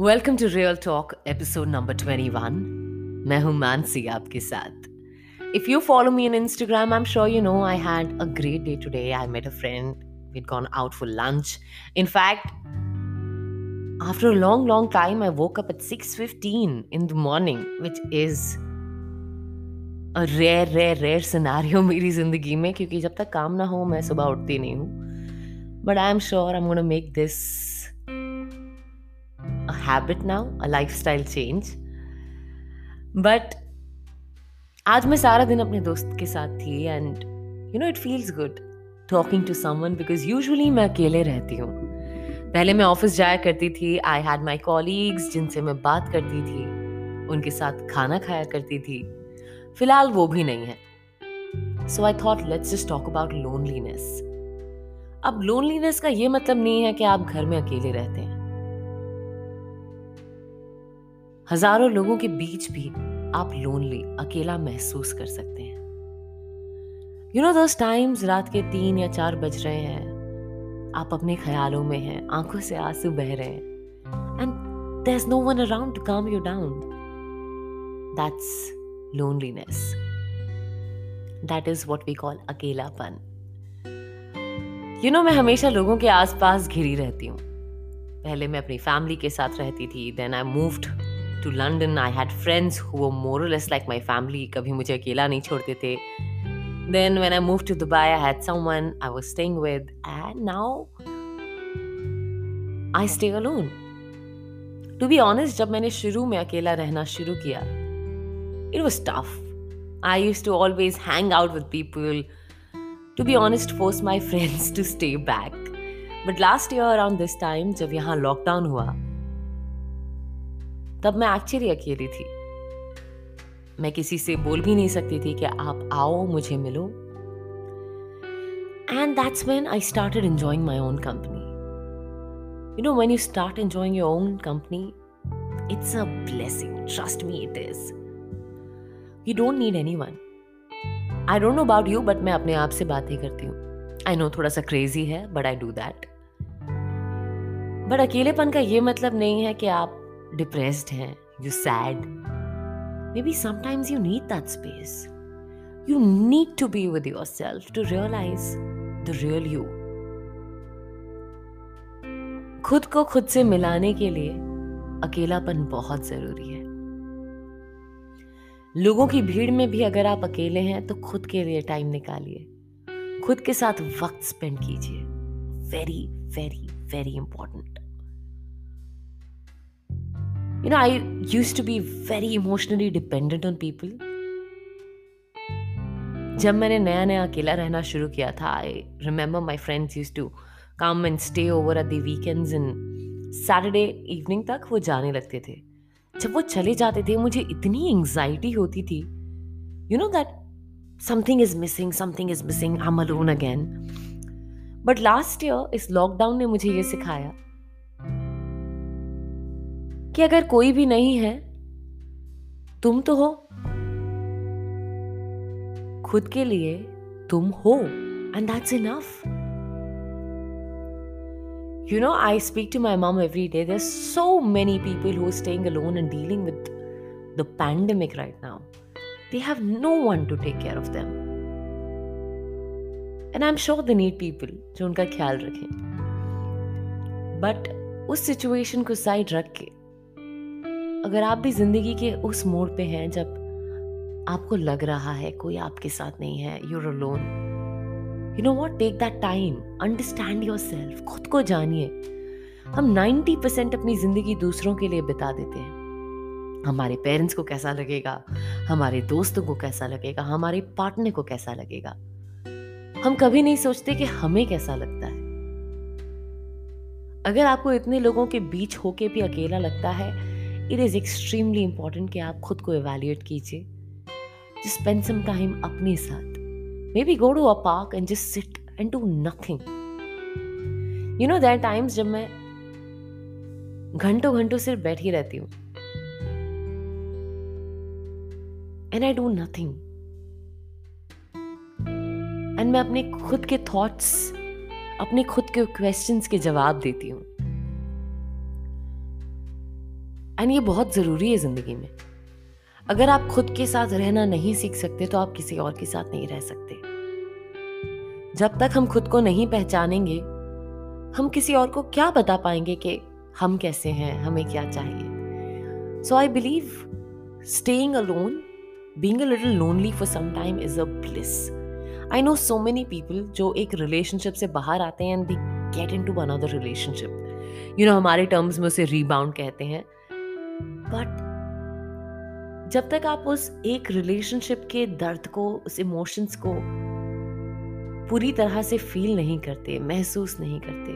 Welcome to real talk episode number 21 मैं हूं मानसी आपके साथ If you follow me on Instagram, I'm sure you know I had a great day today. I met a friend. We'd gone out for lunch. In fact, after a long long time I woke up at 6:15 in the morning, which is a rare rare rare scenario मेरी जिंदगी में क्योंकि जब तक काम ना हो मैं सुबह उठती नहीं हूँ but I am sure I am gonna make this a habit now, a lifestyle change. But आज मैं सारा दिन अपने दोस्त के साथ थी and you know it feels good talking to someone because usually मैं अकेले रहती हूँ। पहले मैं ऑफ़िस जाया करती थी आई हैड माई कॉलीग्स जिनसे मैं बात करती थी उनके साथ खाना खाया करती थी। फ़िलहाल वो भी नहीं है। So I thought let's just talk about loneliness अब लोनलीनेस का ये मतलब नहीं है कि आप घर में अकेले रहते हैं। हज़ारों लोगों के बीच भी आप लोनली अकेला महसूस कर सकते हैं। यू नो दोस्त टाइम्स रात के तीन या चार बज रहे हैं। आप अपने ख्यालों में हैं, आँखों से आँसू बह रहे हैं। And there is no one around to calm you down that's loneliness that is what we call अकेलापन। यू नो मैं हमेशा लोगों के आसपास घिरी रहती हूँ। पहले मैं अपनी फैमिली के साथ रहती थी then I moved to London I had friends who more less like my family कभी मुझे अकेला नहीं छोड़ते थे। Then when I move to Dubai I had some I was staying with and now I stay alone to be honest जब मैंने शुरू में अकेला रहना शुरू किया it was tough I use to always hang out with people to be honest force my friends to stay back but last year around this time जब यहाँ लॉकडाउन हुआ तब मैं एक्चुअली अकेली थी। मैं किसी से बोल भी नहीं सकती थी कि आप आओ, मुझे मिलो। And that's when I started enjoying my own company you know when you start enjoying your own company it's a blessing trust me it is you don't need anyone I don't know about you but मैं अपने आप से बातें करती हूँ। I know थोड़ा सा crazy है but I do that but अकेलेपन का ये मतलब नहीं है कि आप डिप्रेस्ड है you sad maybe sometimes you need that space you need to be with yourself to realise the real you खुद को खुद से मिलाने के लिए अकेलापन बहुत ज़रूरी है। लोगों की भीड़ में भी अगर आप अकेले हैं तो खुद के लिए टाइम निकालिए। खुद के साथ वक्त स्पेंड कीजिए। Very very very important You know, I used to be very emotionally dependent on people. जब मैंने नया नया अकेला रहना शुरू किया था I remember my friends use to come and stay over at the weekends in Saturday evening तक वो जाने लगते थे। जब वो चले जाते थे मुझे इतनी एंग्जाइटी होती थी। You know that something is missing something is missing I am alone again but last year इस लॉकडाउन ने मुझे ये सिखाया। कि अगर कोई भी नहीं है, तुम तो हो। खुद के लिए तुम हो and that's enough you know I speak to my mom every day there so many people who staying alone and dealing with the pandemic right now they have no one to take care of them and I am sure the need people जो उनका ख्याल रखें। But उस situation को side रख के अगर आप भी ज़िंदगी के उस मोड़ पे हैं जब आपको लग रहा है कोई आपके साथ नहीं है you're alone you know what take that time understand yourself खुद को जानिए. हम 90 परसेंट अपनी ज़िंदगी दूसरों के लिए बिता देते हैं. हमारे पेरेंट्स को कैसा लगेगा? हमारे दोस्तों को कैसा लगेगा? हमारे पार्टनर को कैसा लगेगा? हम कभी नहीं सोचते कि हमें कैसा लगता है. अगर आपको इतने लोगों के बीच होके भी अकेला लगता है इट इज़ एक्सट्रीमली इंपॉर्टेंट कि आप खुद को एवेल्यूएट कीजिए। जस्ट स्पेंड सम टाइम अपने साथ। Maybe go to a park and just sit and do nothing you know that times जब मैं घंटों घंटों सिर्फ़ बैठी रहती हूँ। And I do nothing and मैं अपने खुद के थॉट्स अपने खुद के क्वेश्चंस के जवाब देती हूँ। एंड ये बहुत ज़रूरी है ज़िंदगी में। अगर आप खुद के साथ रहना नहीं सीख सकते तो आप किसी और के साथ नहीं रह सकते। जब तक हम खुद को नहीं पहचानेंगे, हम किसी और को क्या बता पाएँगे कि हम कैसे हैं, हमें क्या चाहिए? So I believe staying alone being a little lonely for some time is a bliss I know so many people जो एक रिलेशनशिप से बाहर आते हैं and they get into another relationship you know हमारे टर्म्स में उसे रीबाउंड कहते हैं। बट जब तक आप उस एक रिलेशनशिप के दर्द को, उस इमोशंस को पूरी तरह से फील नहीं करते, महसूस नहीं करते,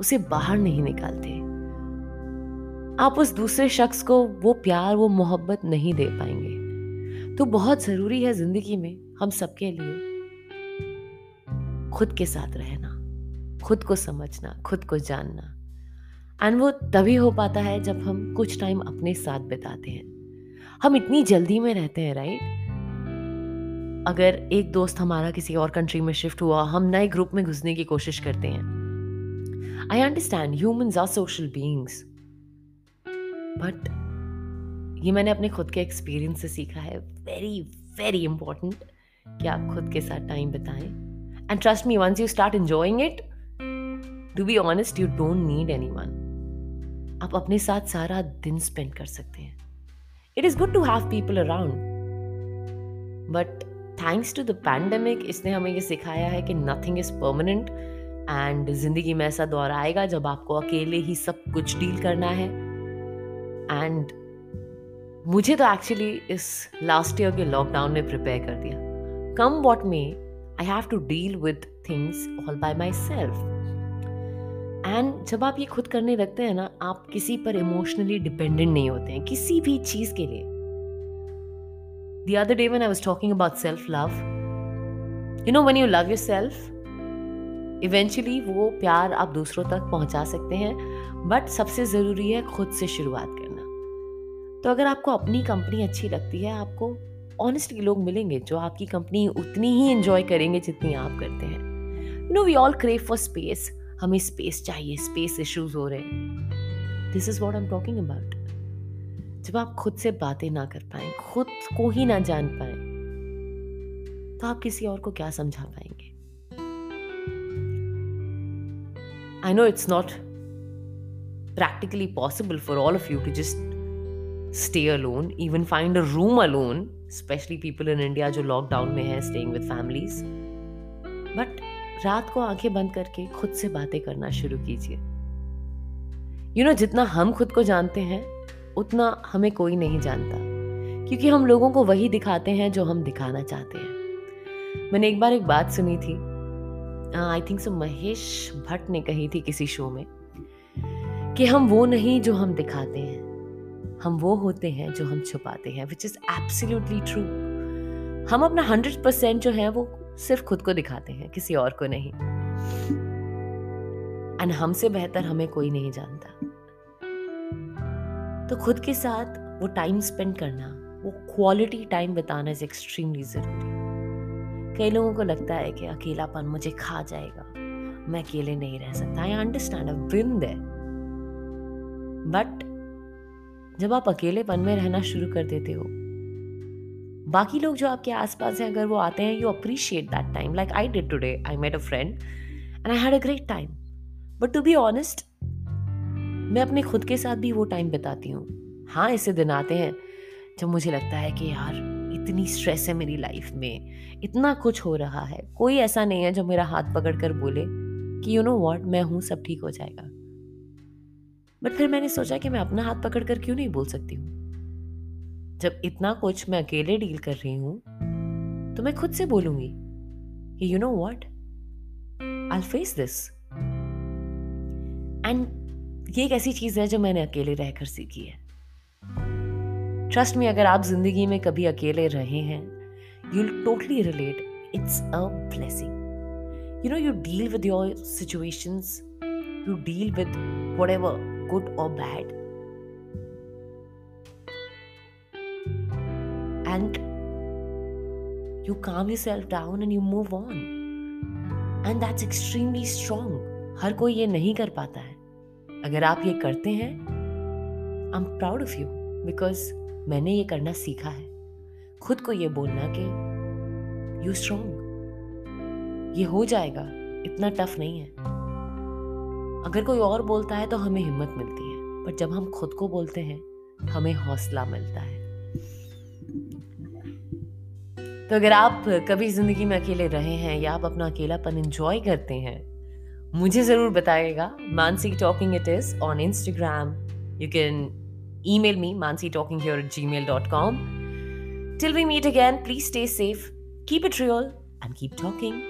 उसे बाहर नहीं निकालते, आप उस दूसरे शख्स को वो प्यार, वो मोहब्बत नहीं दे पाएँगे। तो बहुत ज़रूरी है ज़िंदगी में हम सबके लिए खुद के साथ रहना, खुद को समझना, खुद को जानना। एंड वो तभी हो पाता है जब हम कुछ टाइम अपने साथ बिताते हैं। हम इतनी जल्दी में रहते हैं राइट अगर एक दोस्त हमारा किसी और कंट्री में शिफ्ट हुआ हम नए ग्रुप में घुसने की कोशिश करते हैं। I understand humans are social beings but ये मैंने अपने खुद के एक्सपीरियंस से सीखा है। वेरी वेरी इंपॉर्टेंट कि आप खुद के साथ टाइम बिताएँ। And trust me me, you start start it it, be honest you don't need any anyone. आप अपने साथ सारा दिन स्पेंड कर सकते हैं। It is good to have people around but thanks to the pandemic इसने हमें ये सिखाया है कि नथिंग इज़ परमानेंट एंड ज़िंदगी में ऐसा दौर आएगा जब आपको अकेले ही सब कुछ डील करना है। एंड मुझे तो एक्चुअली इस लास्ट ईयर के लॉकडाउन ने प्रिपेयर कर दिया। कम वॉट में I have to deal with things all by myself and जब आप ये खुद करने लगते हैं ना आप किसी पर इमोशनली डिपेंडेंट नहीं होते हैं किसी भी चीज़ के लिए। The other day when I was talking about self love, you know, when you love yourself, eventually वो प्यार आप दूसरों तक पहुँचा सकते हैं बट सबसे ज़रूरी है खुद से शुरुआत करना। तो अगर आपको अपनी कंपनी अच्छी लगती है आपको ऑनेस्टली लोग मिलेंगे जो आपकी कंपनी उतनी ही इंजॉय करेंगे जितनी आप करते हैं। No we all crave for space हमें स्पेस चाहिए स्पेस इश्यूज़ हो रहे हैं। This is what I am talking about जब आप खुद से बातें ना कर पाए खुद को ही ना जान पाए तो आप किसी और को क्या समझा पाएँगे? I know it's not practically possible for all of you to just stay alone, even find a room alone especially people in India जो लॉकडाउन में है स्टेइंग विद फैमिलीज़ रात को आँखें बंद करके खुद से बातें करना शुरू कीजिए। यू नो जितना हम खुद को जानते हैं, उतना हमें कोई नहीं जानता। क्योंकि हम लोगों को वही दिखाते हैं जो हम दिखाना चाहते हैं। मैंने एक बार एक बात सुनी थी। I think so Mahesh Bhatt ने कही थी किसी शो में कि हम वो नहीं जो हम दिखाते हैं। हम वो होते हैं जो हम छुपाते हैं विच इज़ एब्सोल्युटली ट्रू हम अपना हंड्रेड परसेंट जो है, वो सिर्फ़ खुद को दिखाते हैं, किसी और को नहीं। एंड हमसे बेहतर हमें कोई नहीं जानता। तो खुद के साथ वो टाइम स्पेंड करना, वो क्वालिटी टाइम बिताना इज़ एक्सट्रीमली ज़रूरी। कई लोगों को लगता है कि अकेलापन मुझे खा जाएगा, मैं अकेले नहीं रह सकता। आई अंडरस्टैंड बट जब आप अकेलेपन में रहना शुरू कर देते हो बाकी लोग जो आपके आसपास हैं, अगर वो आते हैं you appreciate that time like I did today I met a friend and I had a great time but to be honest मैं अपने खुद के साथ भी वो टाइम बिताती हूँ। हाँ ऐसे दिन आते हैं जब मुझे लगता है कि यार, इतनी स्ट्रेस है मेरी लाइफ में। इतना कुछ हो रहा है। कोई ऐसा नहीं है जो मेरा हाथ पकड़ कर बोले कि यू नो वॉट मैं हूँ, सब ठीक हो जाएगा. बट फिर मैंने सोचा कि मैं अपना हाथ पकड़ कर क्यों नहीं बोल सकती हूँ? जब इतना कुछ मैं अकेले डील कर रही हूँ तो मैं खुद से बोलूँगी कि you know what I face this and ये एक ऐसी चीज़ है जो मैंने अकेले रहकर सीखी है। ट्रस्ट में अगर आप ज़िंदगी में कभी अकेले रहे हैं you totally relate it's a blessing you know you deal with your situations you deal with whatever good और bad. And you calm yourself down and you move on. And that's extremely strong. हर कोई ये नहीं कर पाता है। अगर आप ये करते हैं I am proud of you because मैंने ये करना सीखा है। खुद को ये बोलना कि यू स्ट्रोंग ये हो जाएगा, इतना टफ नहीं है। अगर कोई और बोलता है तो हमें हिम्मत मिलती है। पर जब हम खुद को बोलते हैं, हमें हौसला मिलता है। तो अगर आप कभी ज़िंदगी में अकेले रहे हैं या आप अपना अकेलापन इंजॉय करते हैं, मुझे ज़रूर बताइएगा। Mansi talking it is on Instagram you can email me Mansi talking Gmail dot com till we meet again please stay safe keep it real and keep talking